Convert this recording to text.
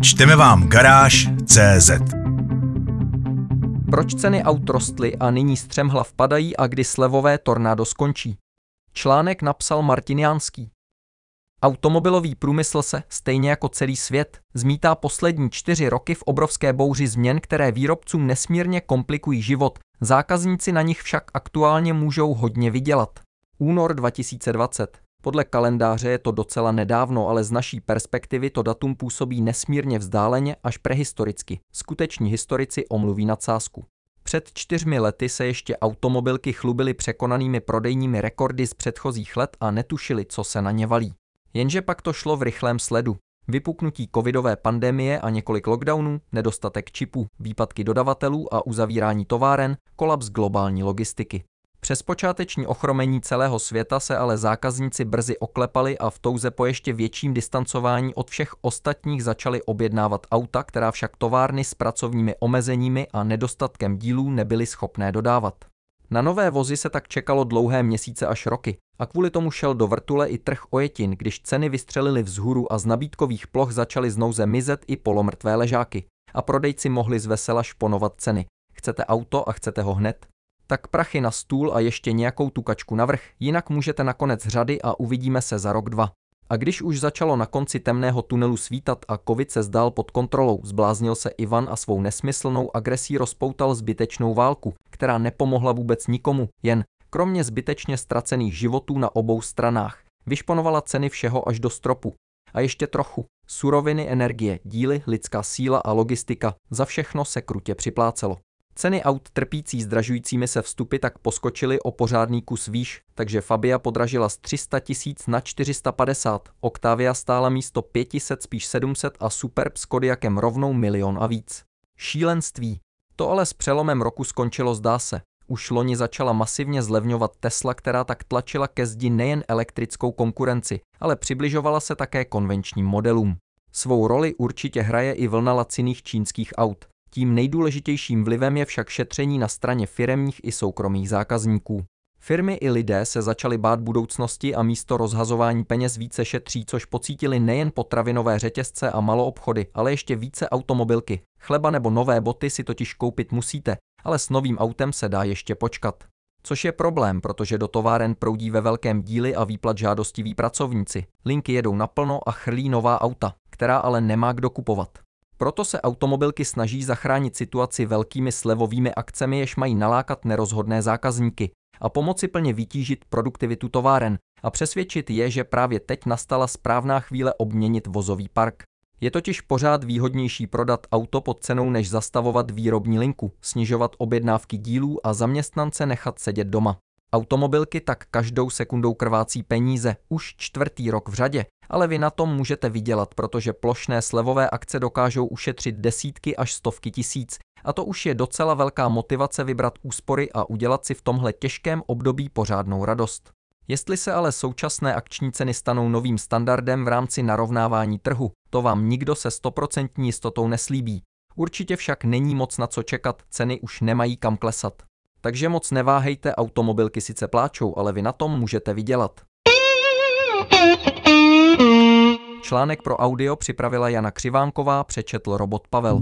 Čteme vám garáž CZ. Proč ceny aut rostly a nyní střemhlav padají a kdy slevové tornádo skončí? Článek napsal Martin Jánský. Automobilový průmysl se, stejně jako celý svět, zmítá poslední čtyři roky v obrovské bouři změn, které výrobcům nesmírně komplikují život. Zákazníci na nich však aktuálně můžou hodně vydělat. Únor 2020. Podle kalendáře je to docela nedávno, ale z naší perspektivy to datum působí nesmírně vzdáleně až prehistoricky. Skuteční historici omluví nadsázku. Před čtyřmi lety se ještě automobilky chlubily překonanými prodejními rekordy z předchozích let a netušili, co se na ně valí. Jenže pak to šlo v rychlém sledu. Vypuknutí covidové pandemie a několik lockdownů, nedostatek čipů, výpadky dodavatelů a uzavírání továren, kolaps globální logistiky. Přes počáteční ochromení celého světa se ale zákazníci brzy oklepali a v touze po ještě větším distancování od všech ostatních začali objednávat auta, která však továrny s pracovními omezeními a nedostatkem dílů nebyly schopné dodávat. Na nové vozy se tak čekalo dlouhé měsíce až roky a kvůli tomu šel do vrtule i trh ojetin, když ceny vystřelily vzhůru a z nabídkových ploch začaly znouze mizet i polomrtvé ležáky a prodejci mohli z vesela šponovat ceny. Chcete auto a chcete ho hned? Tak prachy na stůl a ještě nějakou tukačku navrh, jinak můžete nakonec řady a uvidíme se za rok dva. A když už začalo na konci temného tunelu svítat a covid se zdál pod kontrolou, zbláznil se Ivan a svou nesmyslnou agresí rozpoutal zbytečnou válku, která nepomohla vůbec nikomu, jen, kromě zbytečně ztracených životů na obou stranách, vyšponovala ceny všeho až do stropu. A ještě trochu. Suroviny, energie, díly, lidská síla a logistika, za všechno se krutě připlácelo. Ceny aut trpící zdražujícími se vstupy tak poskočily o pořádný kus výš, takže Fabia podražila z 300 tisíc na 450, Octavia stála místo 500 spíš 700 a Superb s Kodiakem rovnou milion a víc. Šílenství. To ale s přelomem roku skončilo zdá se. Už loni začala masivně zlevňovat Tesla, která tak tlačila ke zdi nejen elektrickou konkurenci, ale přibližovala se také konvenčním modelům. Svou roli určitě hraje i vlna laciných čínských aut. Tím nejdůležitějším vlivem je však šetření na straně firemních i soukromých zákazníků. Firmy i lidé se začaly bát budoucnosti a místo rozhazování peněz více šetří, což pocítili nejen potravinové řetězce a maloobchody, ale ještě více automobilky. Chleba nebo nové boty si totiž koupit musíte, ale s novým autem se dá ještě počkat. Což je problém, protože do továren proudí ve velkém díly a výplat žádostiví pracovníci. Linky jedou naplno a chrlí nová auta, která ale nemá kdo kupovat. Proto se automobilky snaží zachránit situaci velkými slevovými akcemi, jež mají nalákat nerozhodné zákazníky a pomoci plně vytížit produktivitu továren a přesvědčit je, že právě teď nastala správná chvíle obměnit vozový park. Je totiž pořád výhodnější prodat auto pod cenou, než zastavovat výrobní linku, snižovat objednávky dílů a zaměstnance nechat sedět doma. Automobilky tak každou sekundou krvácí peníze už čtvrtý rok v řadě, ale vy na tom můžete vydělat, protože plošné slevové akce dokážou ušetřit desítky až stovky tisíc a to už je docela velká motivace vybrat úspory a udělat si v tomhle těžkém období pořádnou radost. Jestli se ale současné akční ceny stanou novým standardem v rámci narovnávání trhu, to vám nikdo se stoprocentní jistotou neslíbí. Určitě však není moc na co čekat, ceny už nemají kam klesat. Takže moc neváhejte, automobilky sice pláčou, ale vy na tom můžete vydělat. Článek pro audio připravila Jana Křivánková, přečetl robot Pavel.